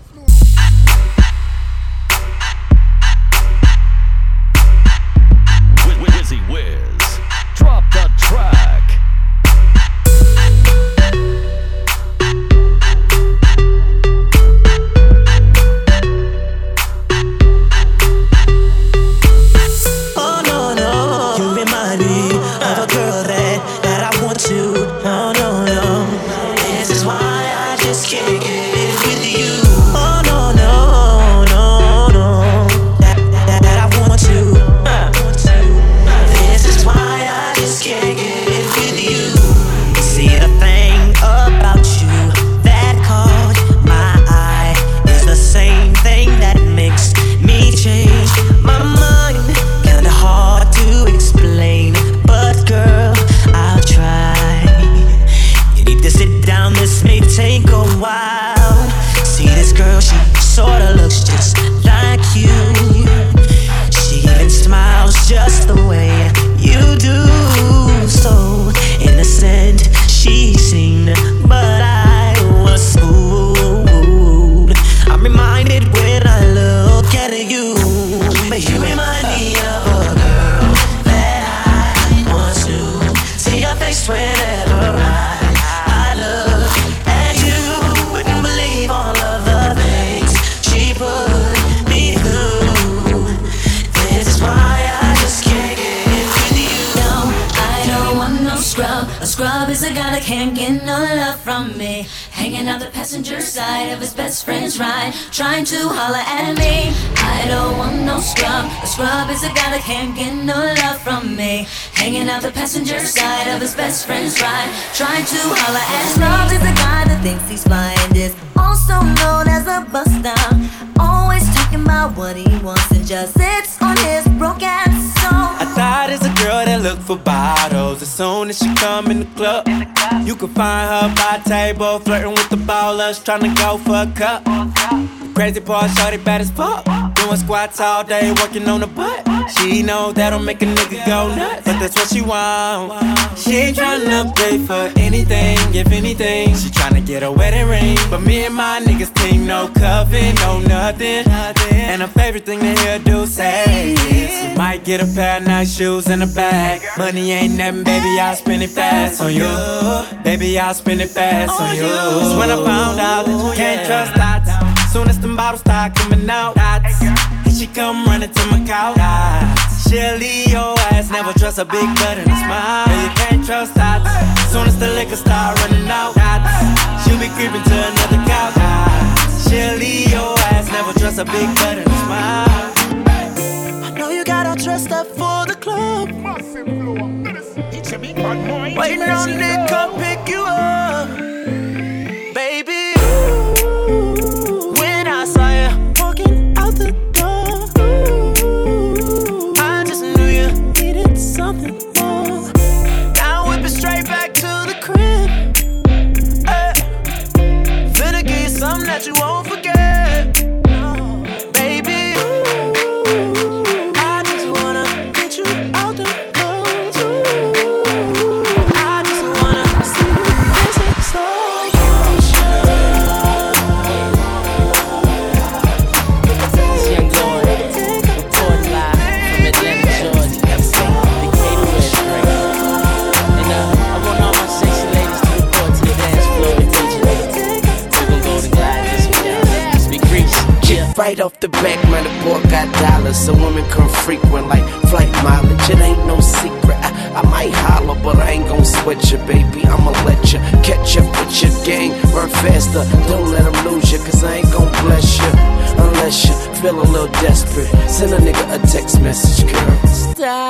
floor. Trying to go for a cup. Crazy part, shorty bad as fuck. Doing squats all day, working on the butt. She know that'll make a nigga go nuts, but that's what she want. She ain't tryna pay for anything, if anything. She tryna get a wedding ring, but me and my niggas team no coven, no nothing. And her favorite thing to hear do say is, you might get a pair of nice shoes and a bag. Money ain't nothing, baby, I'll spend it fast on you. Baby, I'll spend it fast on you. Cause when I found out oh, that you can't trust that. Soon as them bottles start coming out, dots. And she come running to my couch. Dots. She'll leave your ass, never trust a big butt and a smile. Yeah, you can't trust that. Soon as the liquor start running out, dots. She'll be creeping to another couch. Dots. She'll leave your ass, never trust a big butt and a smile. I know you got all dressed up for the club. Waiting on Nick, come pick you up. Right off the back, man, the boy got dollars, so women come frequent like flight mileage. It ain't no secret. I, I might holler, but I ain't gon' sweat you, baby. I'ma let you catch up with your gang, run faster. Don't let them lose you, cause I ain't gon' bless you. Unless you feel a little desperate, send a nigga a text message, girl. Stop,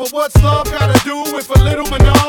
but what's love gotta do with a little monotony?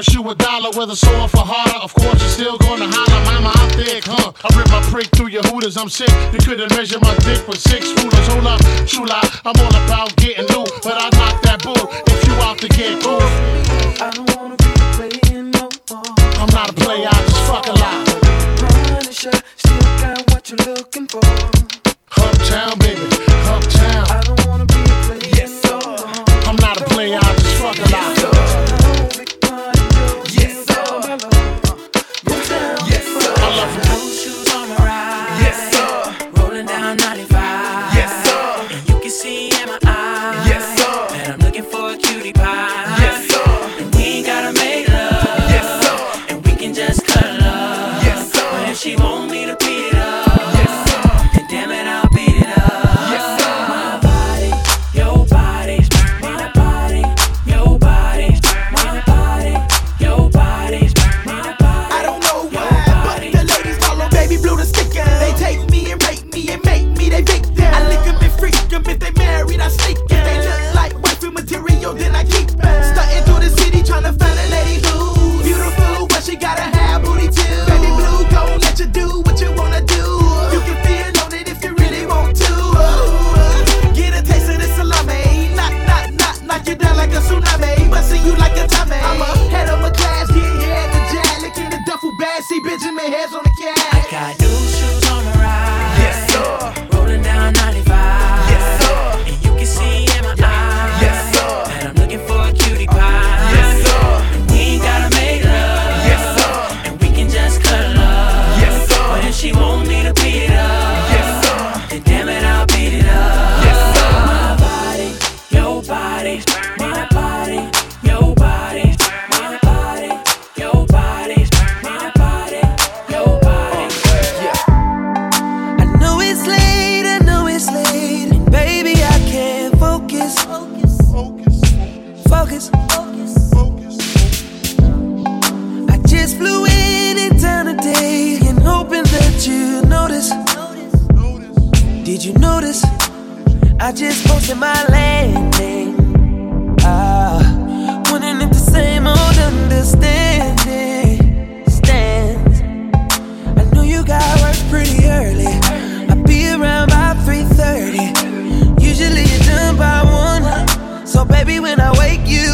cost you a dollar, whether sore for harder. Of course, you're still gonna holler, mama, I'm thick, huh? I rip my prick through your hooters, I'm sick. You couldn't measure my dick with six rulers. Hold up, chula, I'm all about getting new, but I knock that bull if you out to get cool. I don't wanna be playing no more. I'm not a player, I just fuck a lot. Punisher, still got what you're looking for. make you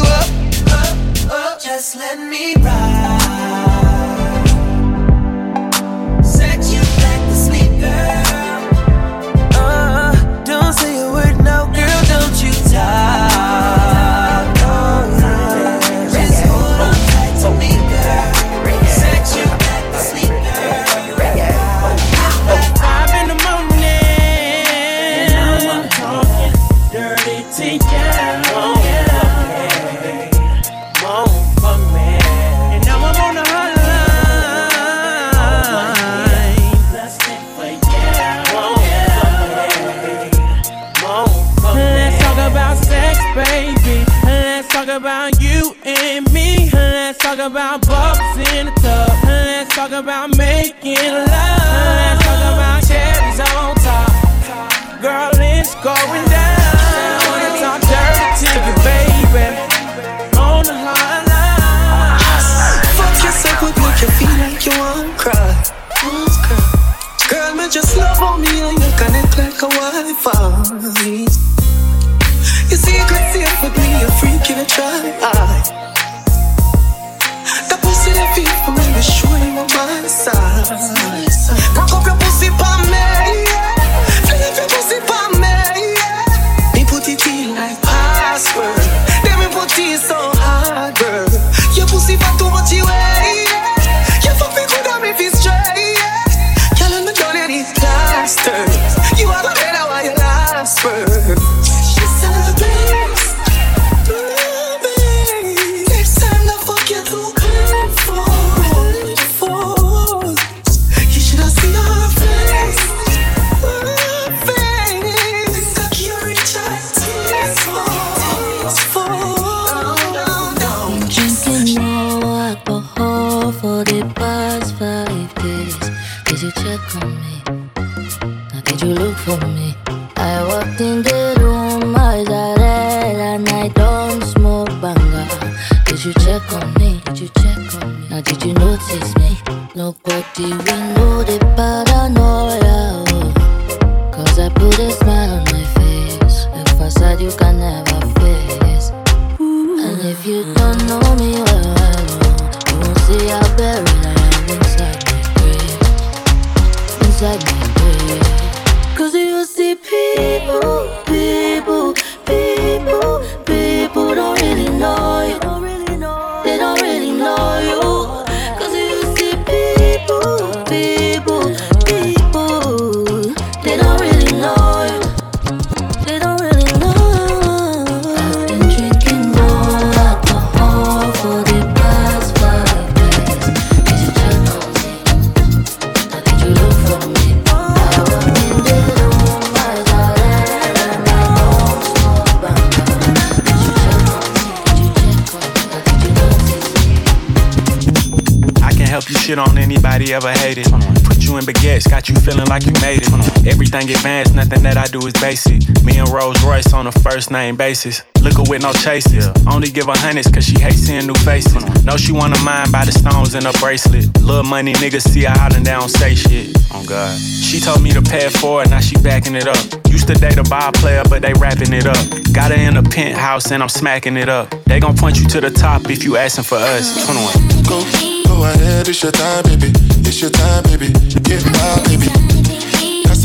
ever Everything advanced, nothing that I do is basic. Me and Rolls Royce on a first name basis. Liquor with no chases. Only give her hundreds cause she hates seeing new faces. Know she wanna mind by the stones in her bracelet. Little money niggas see her out and they don't say shit. Oh God. She told me to pay it forward, now she backing it up. Used to date a ball player, but they wrapping it up. Got her in a penthouse and I'm smacking it up. They gon' point you to the top if you asking for us. 21. Go go ahead, it's your time, baby. It's your time, baby. Get wild, baby.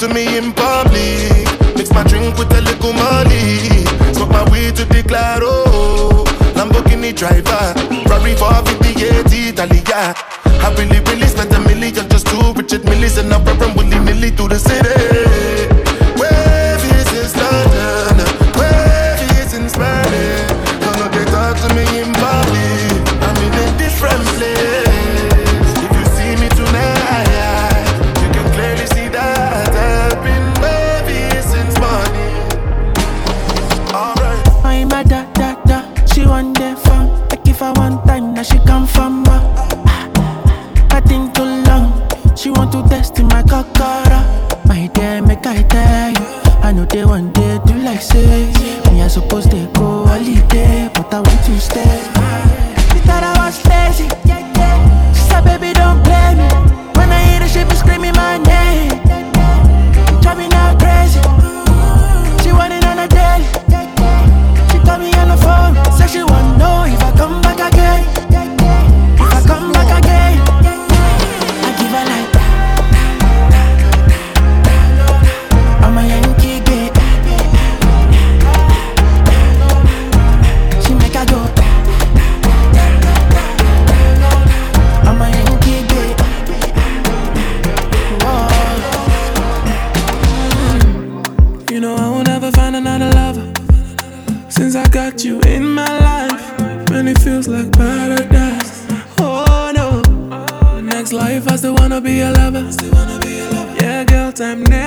To me in public. Mix my drink with a little money. Smoke my weed to the claro. Oh, Lamborghini driver. Wanna be a lover. Yeah, girl, time never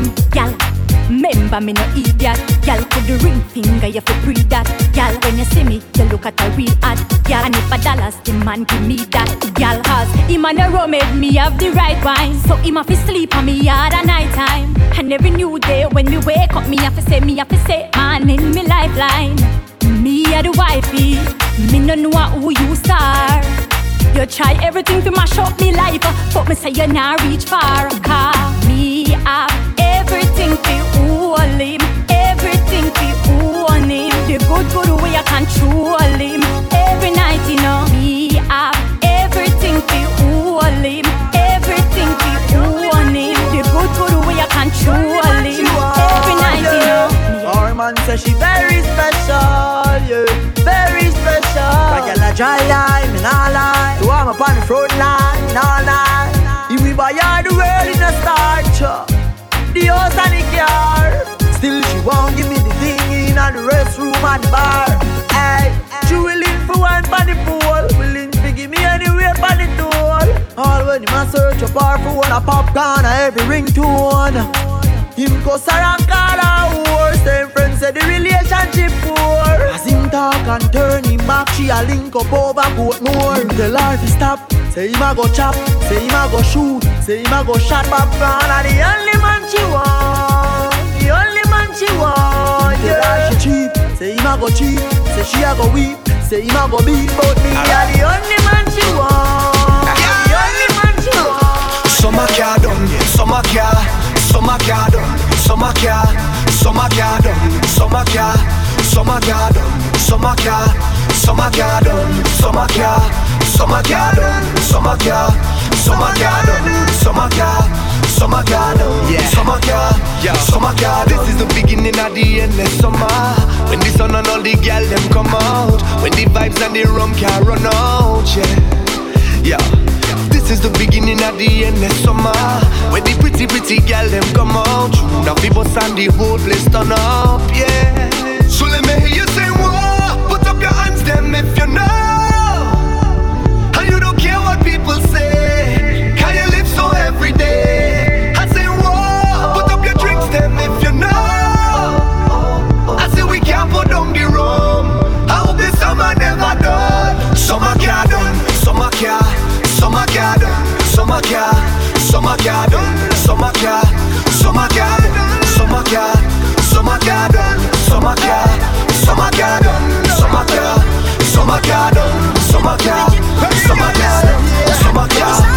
them, y'all. Remember me no idiot, y'all. Put the ring finger, you fi breathe that, y'all. When you see me, you look at a real ad, y'all. And if a dollars, the man give me that, y'all. Cause him and the rum made me have the right wine, so him a fi sleep on me at night time. And every new day when me wake up, me have to say, me have to say, man in me lifeline. Me a the wifey, me no know who you are. You try everything to mash up me life, but me say you not reach far. Cause me have everything to all him, everything to own him. The good good way I control him. Every night you know me have everything to all him, everything to own him. The good good way I control him. Every night you know. Our man say she very special, yeah, very special. Like a la dry line, me nah lie. So I'm up on the front line, all night. If we buy uh, the house and the car. Still she won't give me the thing in the restroom and the bar. Hey, she willing for one for the pool, willing to give me anywhere for the tool. All when him a search up her for one a popcorn a every ringtone. Him go and call her whore Same friends say the relationship poor him talk and turn him back She a link up over Portmore Him tell her to stop Say him a go chop Say him a go shoot Say him a go shot popcorn And the only man she want The only man she want Him tell her she cheap. Say him a go cheap Say she a go weep Say him a go beat. But me a the only man she want The only man she want. Summer car done, summer car, summer car done, summer car, summer car done, summer car, summer car done, summer car, summer car done, summer car, summer car done, summer car, summer car done, summer car, summer car yeah, summer car, yeah, summer car. This is the beginning of the endless summer. When the sun and all the gal them come out, when the vibes and the rum can run out, yeah, yeah. This is the beginning of the end of summer. When the pretty, pretty girl them come out. Now people stand the whole place turn up, yeah. So let me hear you say. Put up your hands, them if you know. And you don't care what people say. You live so every day? I say. Put up your drinks, them if you know. I say, we can't put down the rum. I hope summer never done. Summer can't done. Summer can't. Summer can't done. Summer done. Summer done. back. Yeah.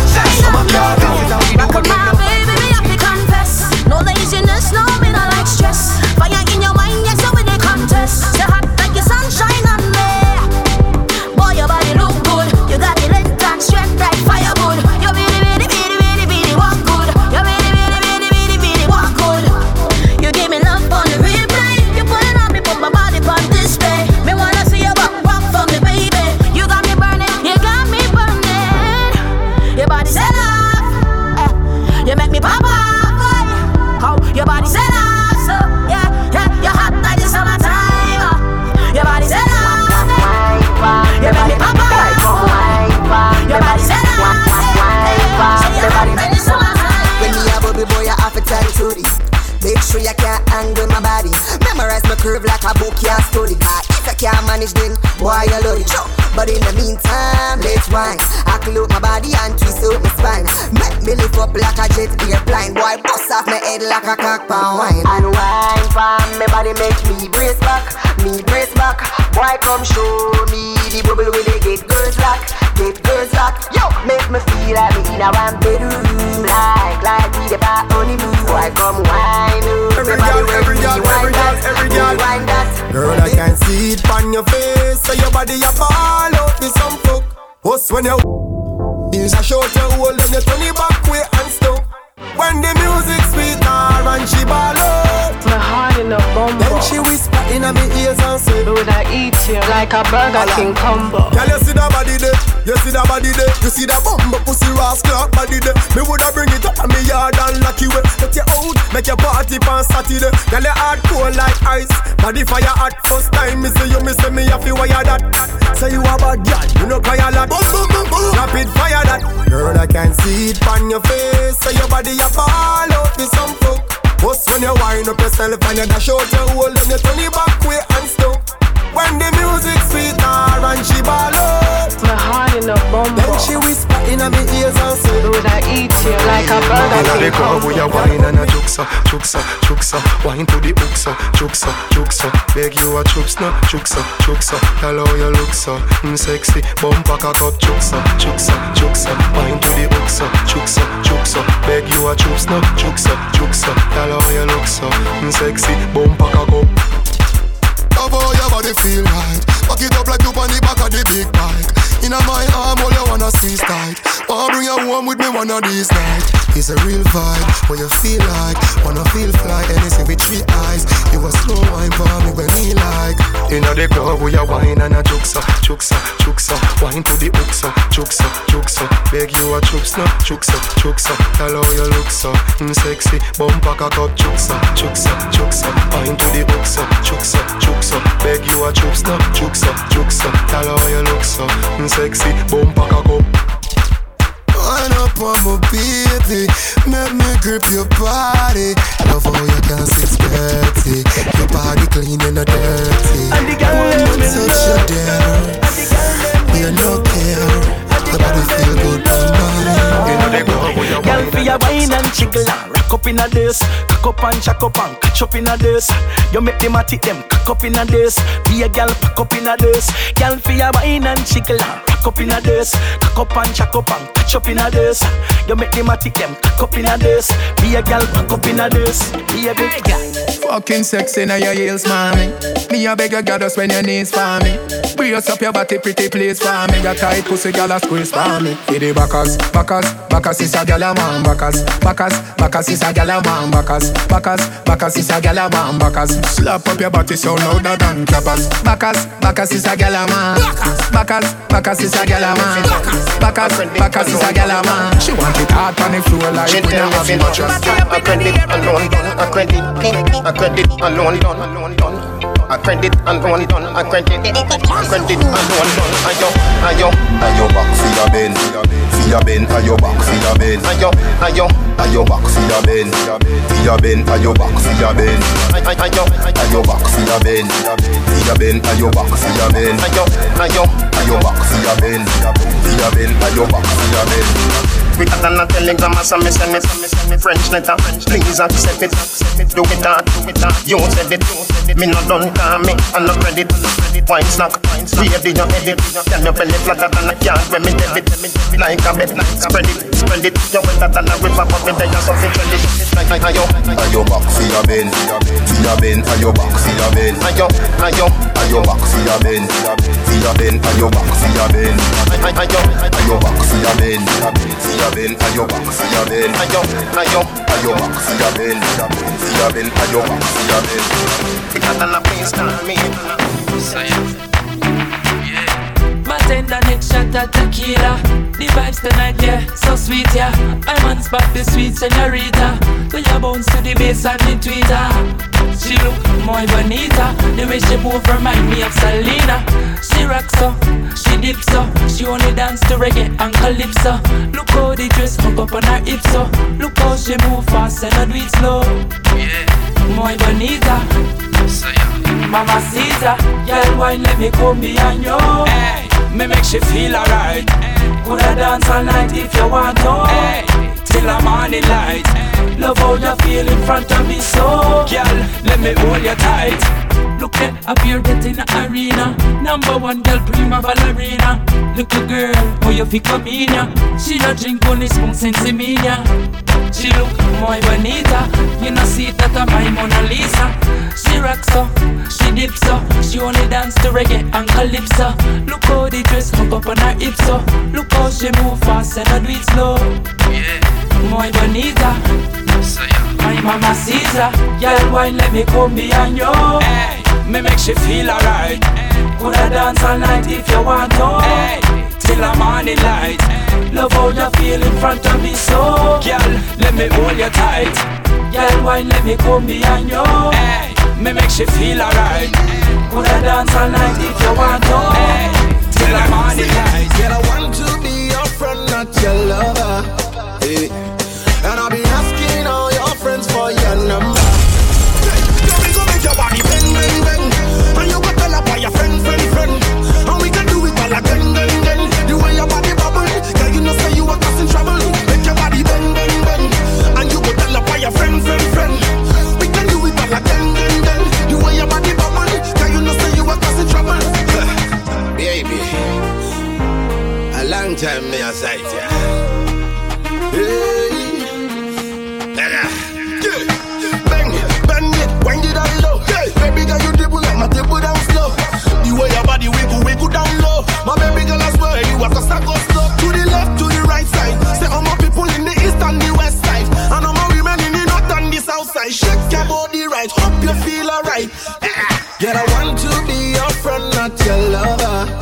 Angle my body. Memorize my curve like a book you study. Cause if I can't manage then, why you love it? But in the meantime, let's wine. I close my body and twist out my spine. Make me lift up like a jet airplane. Boy, bust off my head like a cock pound wine. And wine from my body make me brace back. Me brace back. Boy, come show me the bubble when they get girls lock. Get girls lock. Yo, make me feel like me in a one bedroom. Like, like we the honeymoon. Boy, come wine. Up. Every girl, every girl, every girl, every girl. Girl, I can see it on your face. So your body a ball out with some fuck. What's when you Here's a short you hold and you turn it back way and stuff. When the music sweet her and she ball out. My heart in a bumble. Then she whisper in my ears and say, Would I eat you like a Burger King combo? Girl, you see that body there, you see that body there, you see that bumbo pussy rascal body there. Me woulda bring it up on me yard and lock you away. Let you out, make your party on Saturday. Girl, you hard cold like ice, body fire hot first time. Me see you, me see me, you feel wire that. Say you a bad girl, you know cry a lot. Boom, boom, boom, boom. Rapid fire that. Girl, I can see it on your face. Say your body a ball out with some fuck. Bust when you wind up yourself and you dash out your hole and you turn it back way and stuff. When the music sweet her and she ball out. My heart in a bumble. Then she whisper in my ears and say, Would I eat you like a Burger Inna the King club we a combo? wine and a juksa, juksa, juksa Wine to the hooksa, juksa, juksa Beg you a chups no, juksa, juksa Tell how you look so, mm, sexy Bumper cock up, juksa, juksa, juksa Wine to the hooksa, juksa, juksa Beg you a chups no, juksa, juksa Tell how you look so, mm, sexy Bumper cock up Love how your body feel right Back it up like you on the back of the big bike Inna my arm, all you wanna squeeze tight Wanna bring you home with me one of these nights It's a real vibe, what you feel like Wanna feel fly, anything with three eyes You a slow wine for me when me like Inna the club we a wine and a juksa, juksa, juksa Wine to the hooksa, juksa, juksa Beg you a no, juksa, juksa Tell how you look so, mm, sexy Bumper cock up, juksa, juksa, juksa Wine to the hooksa, juksa, juksa Beg you a chups no, juksa, juksa Tell how you look so, mm, sexy Bumper cock up Wind up on my baby Make me grip your body. Love how you can sit dirty. Your body clean and not dirty. And the girl When them you in touch love. your there You no care The body feel good on mine Inna the club we a Girl, for your wine and jiggle and rock up in a this, cock up and jack up and catch up in a this. You make them a tick them cock up in a this. Be a girl pack up in a this. Girl, for your wine and jiggle and rock up in a this, cock up and jack up and catch up in a this. You make them a tick them cock up in a this. Be a girl pack up in a this. Be a big girl. Fucking sexy now your heels, mommy. Me a beg you, goddess when your knees for me. Brace up your body, pretty please for me. Your tight pussy, gyal a squeeze for me. For the backers, backers, backers is a gyal a man. Backers, backers, backers is a gyal a man. Backers, backers, backers is a gyal a man. Backers, slap up your body so louder than clappers. Backers, backers is a gyal a man. Backers, backers is a gyal a man. Bacchus, Bacchus is a gal a man. She want it hard on the floor like She don't have much. A credit alone a credit, a credit alone done, alone A credit alone done, a credit, a credit alone done. Ayo, ayo, Ayo back for your bend, for your bend, ayo back for your bend. ayo, ayo, Ayo back for your bend, for your bend, ayo back for your bend. ay- ay- ayo, Ayo back for your bend, for your bend, ayo back for your bend. ayo, ayo. Ayo back for your bend, for your bend, ayo back for your bend. Quicker than a telegram or some send it, me French letter. Please accept it, do it that, do it that. You said it, me not done call me, and no credit. Wine snack, wave in your edit. Tell your belly flatter than a yard when me debit. Like a bed, spread it, spread it. You wetter than a river, but me there so fit trend it. Like ayo, Ayo back for your bend, for your bend, ayo back for your bend. ayo, ayo, Ayo back for your bend, for your bend, ayo back for your bend. ayo, Ayo back for your bend, for your bend, ayo back for your bend. ayo. Ayo back for your bend, for your bend, ayo back for your bend. Quicker than a please call me. My tender next shot of tequila. The vibes tonight, yeah, so sweet, yeah. I'm on spot, the sweet senorita. When you bounce to the bass and the tweeter. She look muy bonita. The way she move remind me of Selena. She rocks so, she dips so. She only dance to reggae and calypso. Look how the dress hook up on her hips so. Look how she move fast and I do it slow. Yeah, muy bonita. Mama Caesar, girl, wine let me come behind you. Hey, me make she feel alright. Coulda dance all night if you want to. Till the morning light. Love how you feel in front of me, so girl, let me hold you tight. Look at up here that in the arena. Number one girl, prima ballerina. Little girl, how you feel come in ya? She don't drink only spoon sense me ya. She look muy bonita. You know see that I'm my Mona Lisa. She rocks so, she dips so. She only dance to reggae and calypso. Look how the dress hook up on her hips so. Look how she move fast and I do it slow. Yeah, muy bonita. My mama Caesar, girl, wine let me come behind you. Hey, me make she feel alright. Coulda dance all night if you want to. Hey, till the morning light. Love how you feel in front of me, so girl, let me hold you tight. Girl, why let me come behind you. Hey, me make she feel alright. Coulda dance all night if you want to. Hey, till the morning light. Girl, I want to be your friend, not your lover. Hey. Your lover.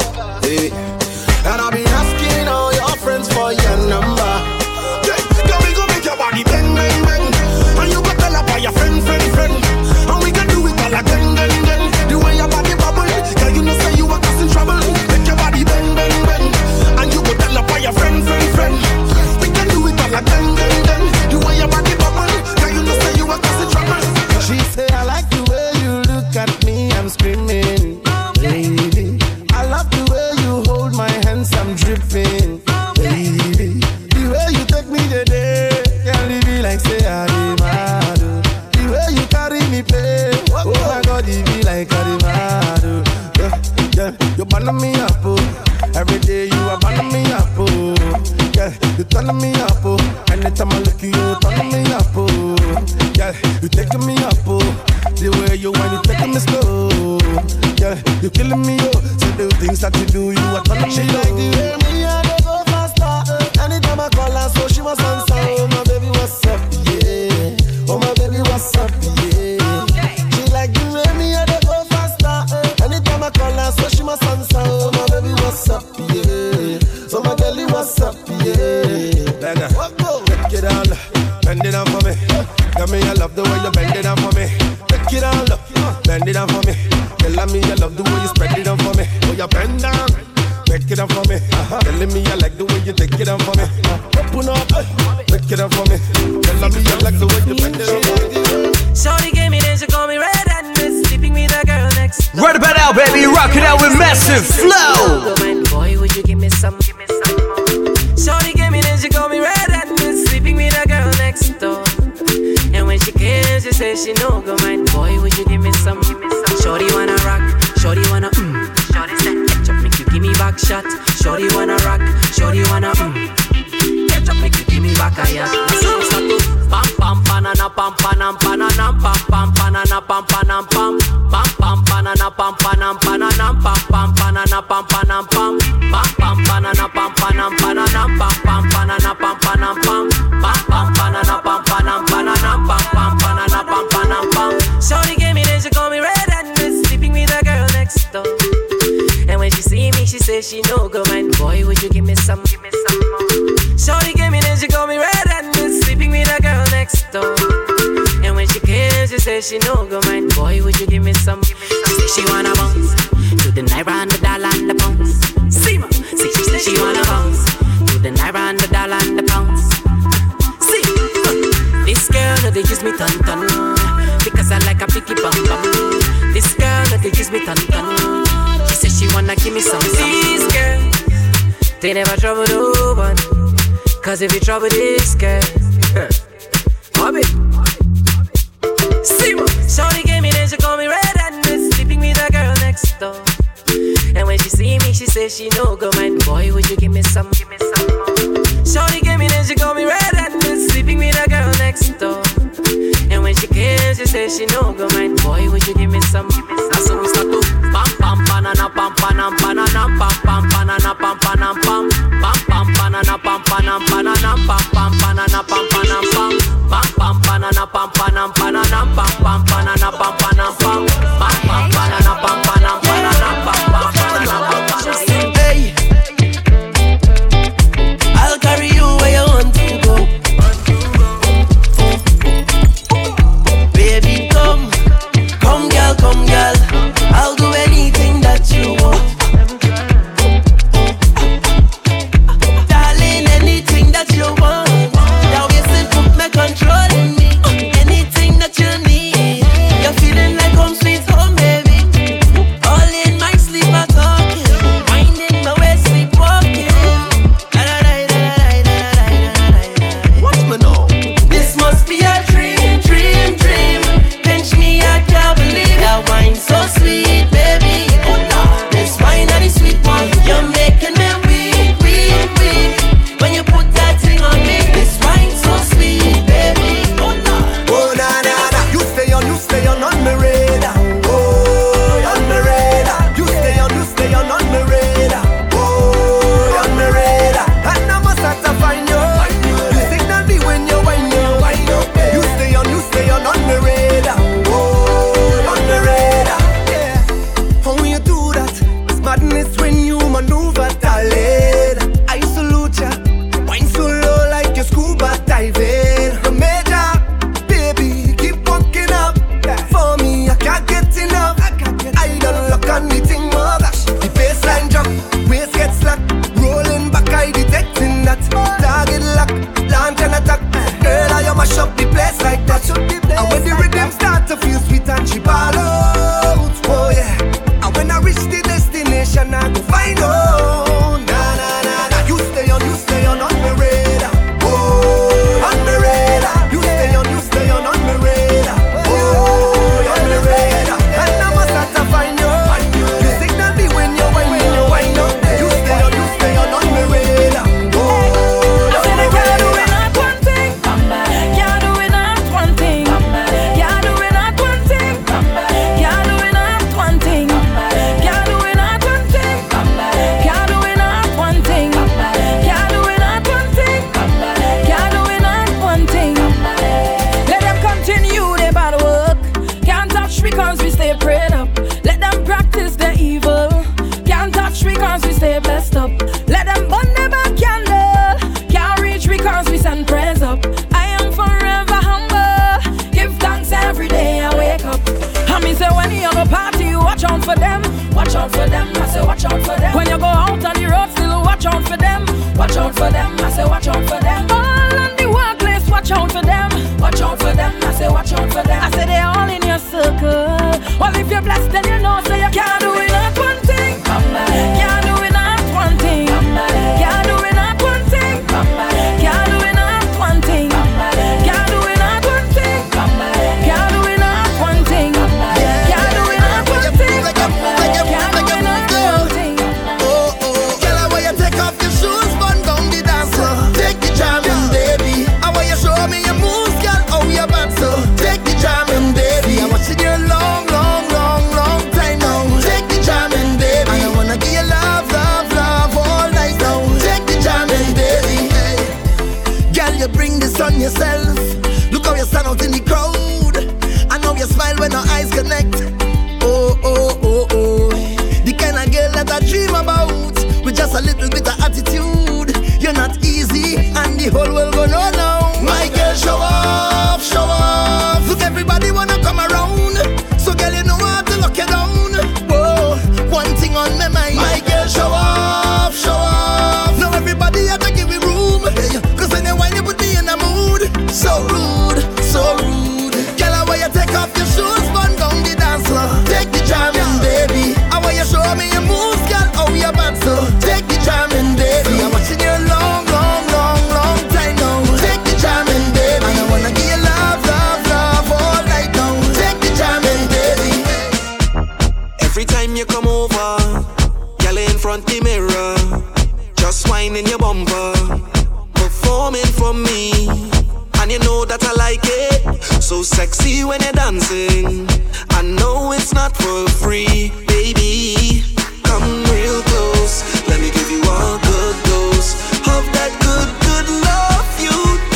Shorty gave me this, she call me red and sleeping with a girl next. Right about now, baby, rocking out with massive flow. Boy, would you give me some? Give me some more. Shorty gave me this, she call me red and sleeping with a girl next door. And when she came, she said she no go mind. Boy, would you give me some? Give me some. Shorty wanna rock, shorty wanna mm. Shorty said, ketchup make you give me back shot. Shorty wanna rock, shorty wanna mm. Ketchup make you give me back a yacht. Pam banana pam panam pananam pam pam banana pam panam pam pam pam banana pam panam pananam pam pam banana pam panam pam pam pam banana pam panam pananam pam pam banana pam panam pam pam pam banana pam panam pananam pam pam banana pam pam Shorty gave me this, she call me red and sleeping with a girl next door. And when she see me, she say she no go mind. Boy, would you give me some? Give me some more. Shorty say she no go mind. Boy, would you give me some? She say she wanna bounce to the naira and the dollar and the pounds. See ma, see she say she wanna bounce to the naira and the dollar and the pounds. See, uh, this girl no they use me ton ton because I like a picky bum bum. This girl no they use me ton ton. She say she wanna give me some. some. These girls, they never trouble no one. Cause if you trouble this girl, Bobby. What? Shorty gave me this, she call me red and sleeping with a girl next door. And when she see me, she say she no go mind. Boy, would you give me some? Give me some more. Shorty gave me this, she call me red and sleeping with a girl next door. And when she came, she say she no go mind. Boy, would you give me some? Give me some. So we start to pam pam banana pam panam banana pam pam banana pam pam pam pam banana pam panam banana pam pam banana pam panam pam. Pam pam banana pam panam banana pam pam banana pam panam pam. Pam pam banana pam panam Every time you come over, girl in front the mirror, just whining your bumper, performing for me, and you know that I like it. So sexy when you're dancing, I know it's not for free, baby. Come real close, let me give you a good dose of that good, good love you.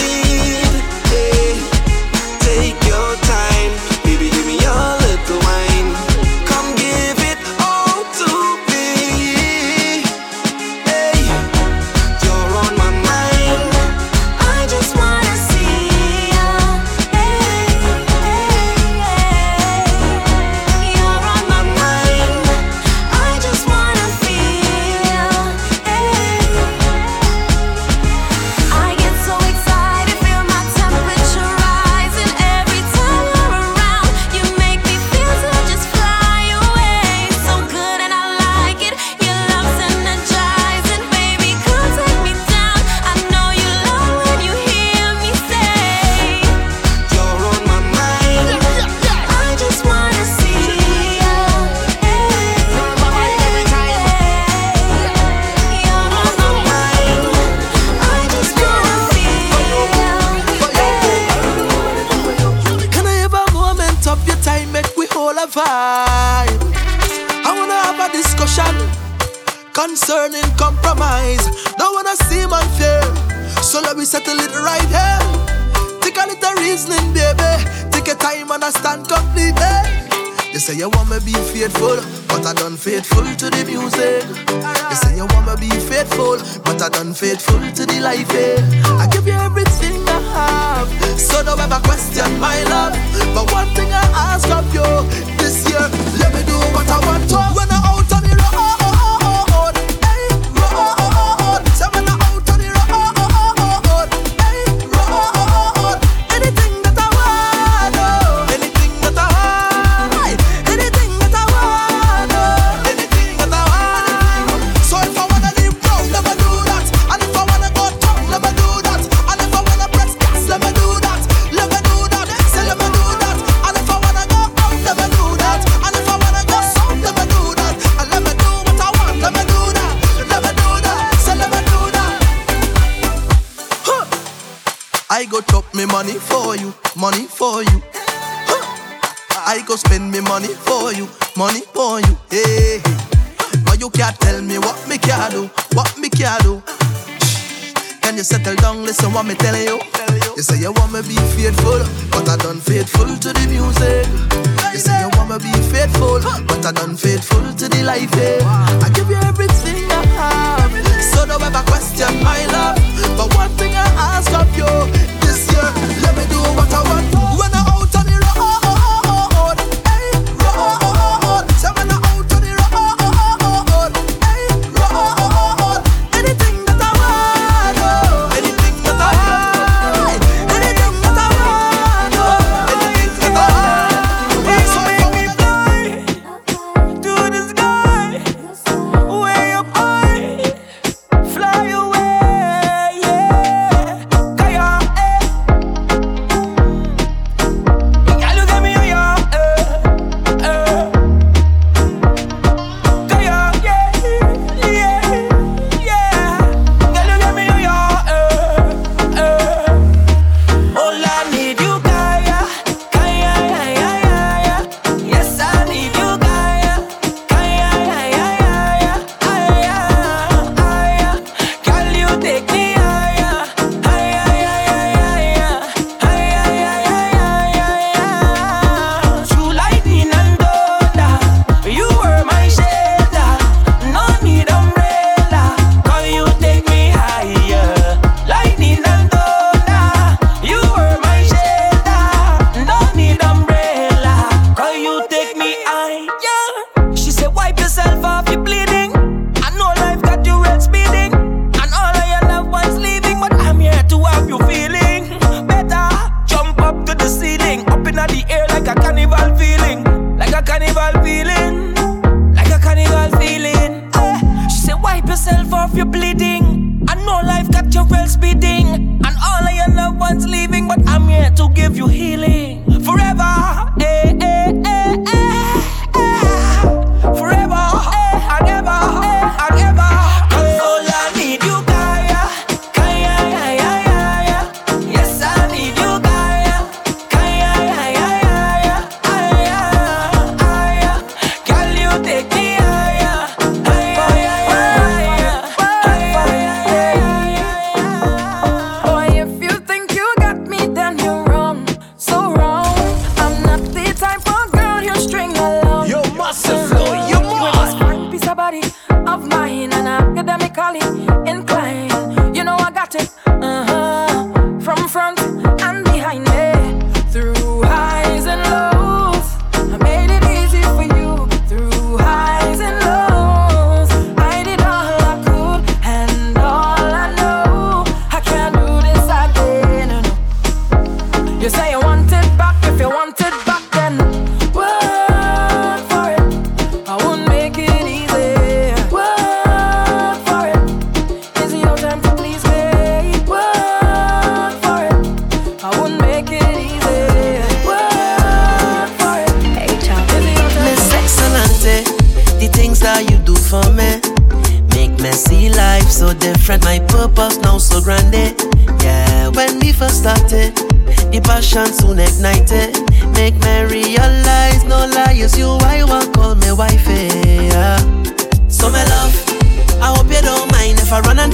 you want me be faithful, but I done faithful to the music. You say you want me be faithful, but I done faithful to the life. Eh? I give you everything I have, so don't ever question my love. money for you, money for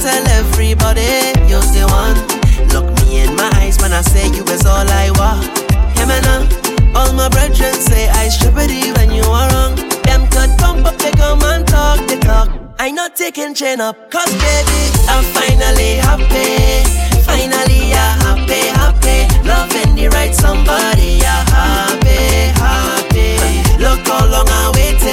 tell everybody you're the one. Look me in my eyes when I say you is all I want. Yeah, man, uh, all my brethren say I stupid when you are wrong. Them could pump up the gum and talk the talk. I not taking chain up, cause baby, I'm finally happy. Finally, yeah, happy, happy. Loving the right somebody, yeah, happy, happy. Look how long I waited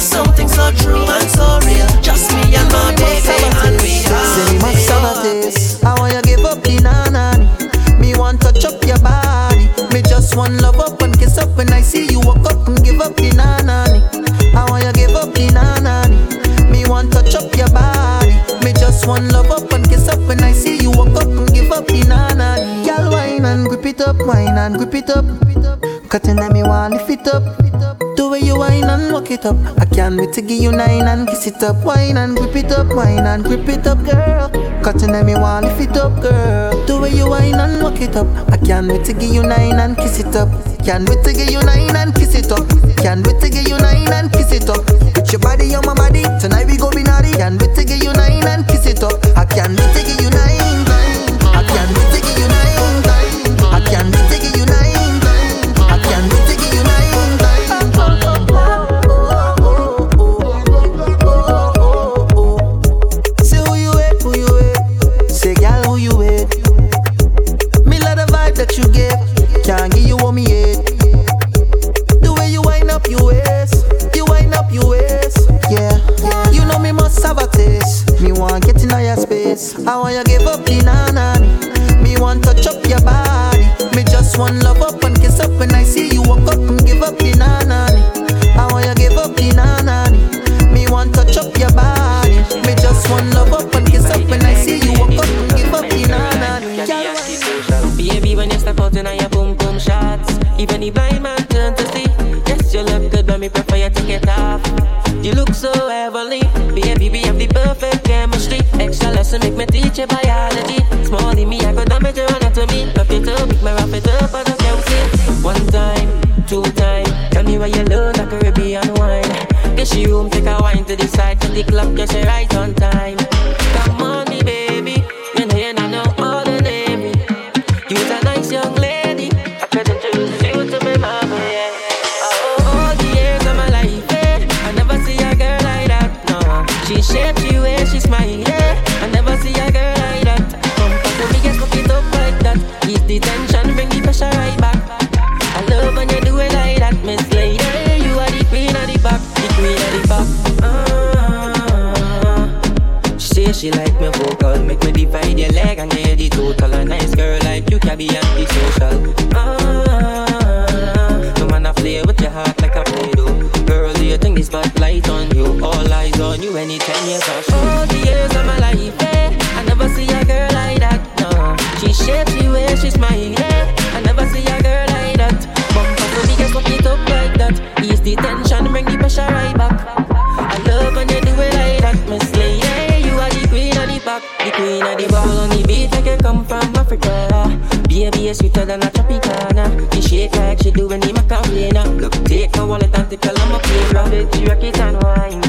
something so true and so real. Just me and my baby, and we Say me must have this. I want you give up the nanani. Me want touch up your body. Me just want love up and kiss up when I see you walk up and give up the nanani. I want you give up the nanani. Me want touch up your body. Me just want love up and kiss up when I see you walk up and give up the nanani. Girl, wine and grip it up, wine and grip it up. Cutting at me want lift it up. The way you wine and walk it up. I can't wait to give you nine and kiss it up. Wine and grip it up, wine and grip it up, girl. Cutting at me want lift it up, girl. The way you wine and walk it up. I can't wait to give you nine and kiss it up. Can't wait to give you nine and kiss it up. Can't wait to give you nine and kiss it up. Put your body on my body. Tonight we go be naughty. Can't wait to give you nine and kiss it up. I can't wait to give I want you give up the nanani. Me want touch up your body. Me just want love up and kiss up when I see you walk up and give up the nanani. I want you give up the nanani. Me want touch up your body. Me just want love up and kiss up when I see you walk up and give up the nanani. Baby, when you step out in your boom boom shots, even the blind man turn to see. Yes, you look good, but me prefer you take it off. You look so heavenly, baby, Lesson make me teach you biology. Small in me, I go damage your anatomy. Love you to make me wrap it up I can see. One time, two time, tell me why you love that Caribbean wine. Get she room, take a wine to the side, to the clock, get she right on time. beyond the social. Ah, no man, a play with your heart like I play do. Girl, you think this spotlight on you? All eyes on you, any 10 years or so. All the years of my life, eh? I never see a girl like that, no. She shapes the way she's smile, eh? I never see a girl like that. Bumper for me, get fuck it up like that. Ease the tension, bring the pressure right back. I love when you do it like that, Miss Lane. Eh? You are the queen of the back, the queen of the ball. On the beat, like you come from Africa. Baby, is sweeter than a Tropicana. She shake like she do when he the a Look, take my wallet and take a lump of She rock it and wine.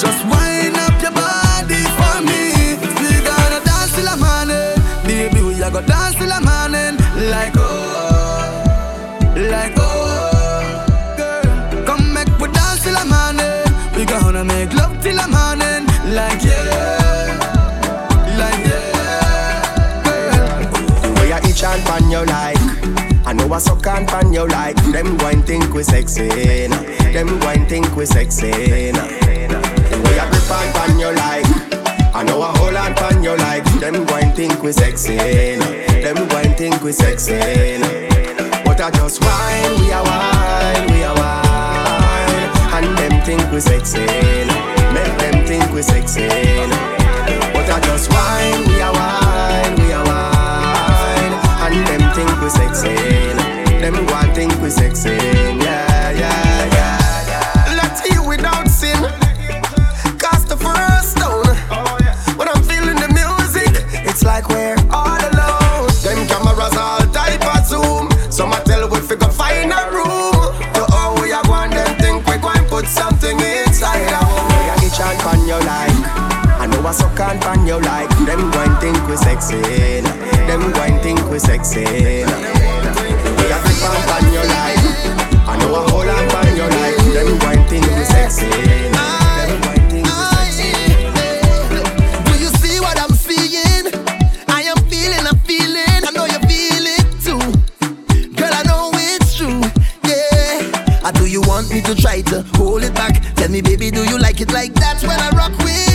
Just wind up your body for me. We gonna dance till the morning, baby. We are gonna dance till the morning, like oh, like oh, girl. Come make we dance till the morning. We gonna make love till the morning, like yeah, like yeah, girl. Where you itch and pan you like? I know I suck and pan you like Them wine think we sexy nah. Them wine think we sexy nah a grip on pan you like. I know a whole lot pan your like. Them go think we sexy. Them go think we sexy. But I just wine, we are wine, we are wine. And them think we sexy. No. Make them think we sexy. But I just wine, we are wine, we are wine. And them think we sexy. Them go think we sexy. Yeah, yeah. a suck and pan you like Them going think we sexy. Them going think we sexy. We a flip and pan you like I know a hold on pan you like Them going think we sexy nah. to try to hold it back. Tell me, baby, do you like it like that when I rock with?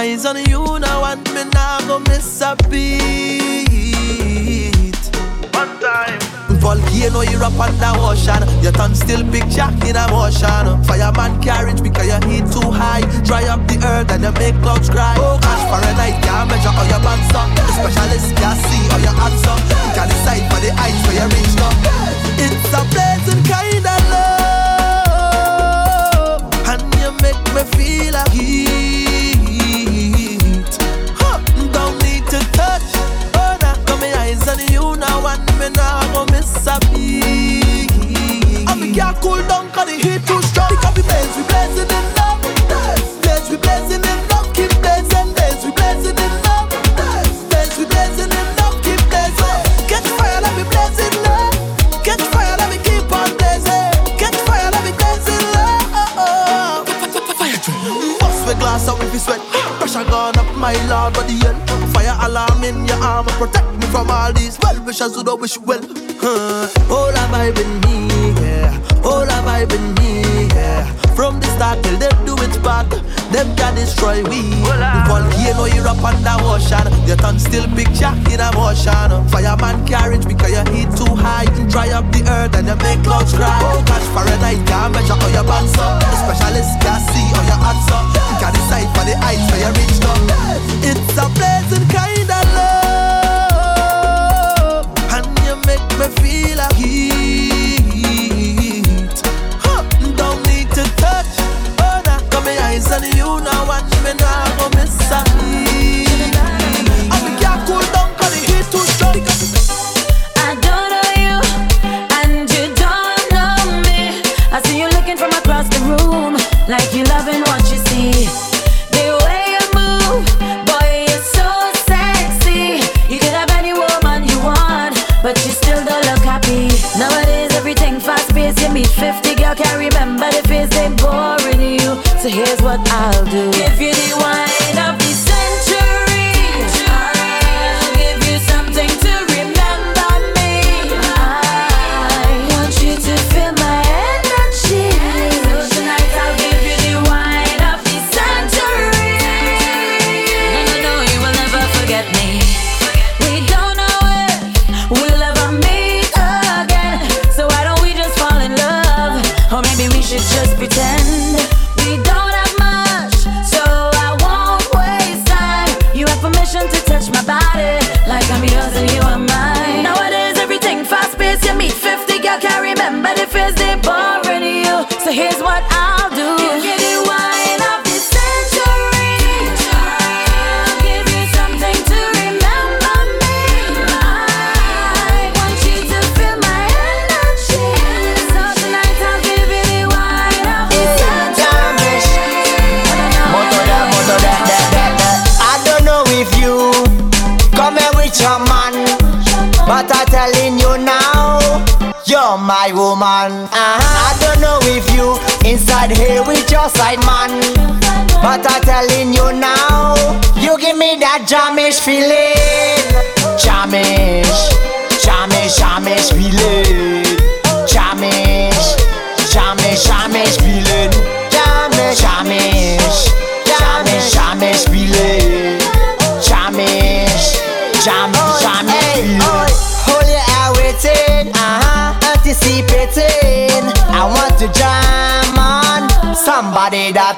Eyes on you now, and me nah go miss a beat. One time. Volcano, you up on the ocean. Your tongue still picture in a motion. Fireman carriage because your heat too high. Dry up the earth and you make clouds cry. Oh gosh, Fahrenheit can't measure all your bands up. The specialist can see all your answer. You can decide for the heights where you reach now. It's a pleasant kind of love, and you make me feel like and me nah go miss a beat. And we can't cool down 'cause the heat too strong. Because we blaze, we blazing in love. Blaze, we blazing in love. Keep blazing, blaze, we blazing in love. Blaze, we blazing in love. Keep blazing. Catch fire, let me blazing love. Catch fire, let me keep on blazing. Catch fire, let me blazing love. Fire drill. Bust the glass out if you sweat. Pressure gone up, my lord, body hell. Fire alarm in your arm, protect me from all these well wishers who don't wish well. Huh. All I been me, yeah. All I been me, yeah. From the start till they do it back, them can destroy we. Volcano, you up on ocean. Your tongue still picture in a motion. Fireman carriage because your heat too high. Dry up the earth and you make clouds cry. Oh gosh, Fahrenheit can't measure all your bands up. The specialist can see all your answer. You can decide for the heights where you reach now. It's a pleasant kind of love, and you make me feel like heat. Huh. Don't need to touch. Oh, nah, got my eyes on you now, watch me now, go miss a beat. And we can't cool down here's what I'll do: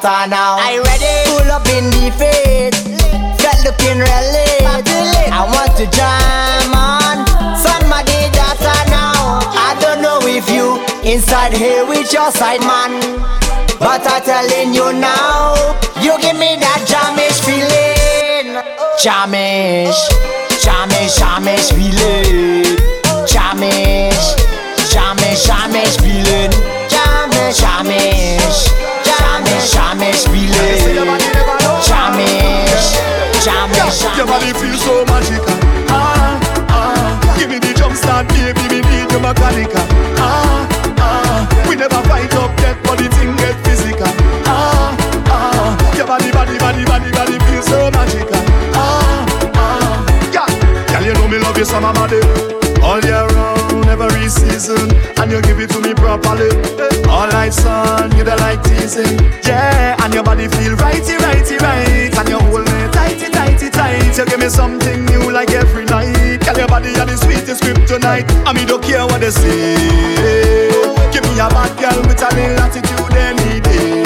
somebody that I. I ready? Pull up in the face, felt looking really. I want to jam on somebody that I now. I don't know if you inside here with your side man, but I'm telling you now, you give me that jamish feeling, jamish, body. All year round, every season, and you give it to me properly. All night, sun, you the light teasing. Yeah, and your body feel righty, righty, right. And you hold me tighty, tighty, tight. You give me something new like every night. Tell your body you the sweetest kryptonite. I mean, don't care what they say. Give me a bad girl with a little attitude any day.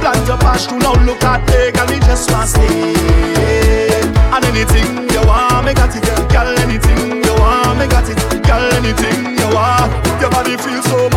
Plant your passion, now look at it, and me just want to stay. And anything got it. Girl, anything you want, me got it. Girl, anything you want. Your body feels so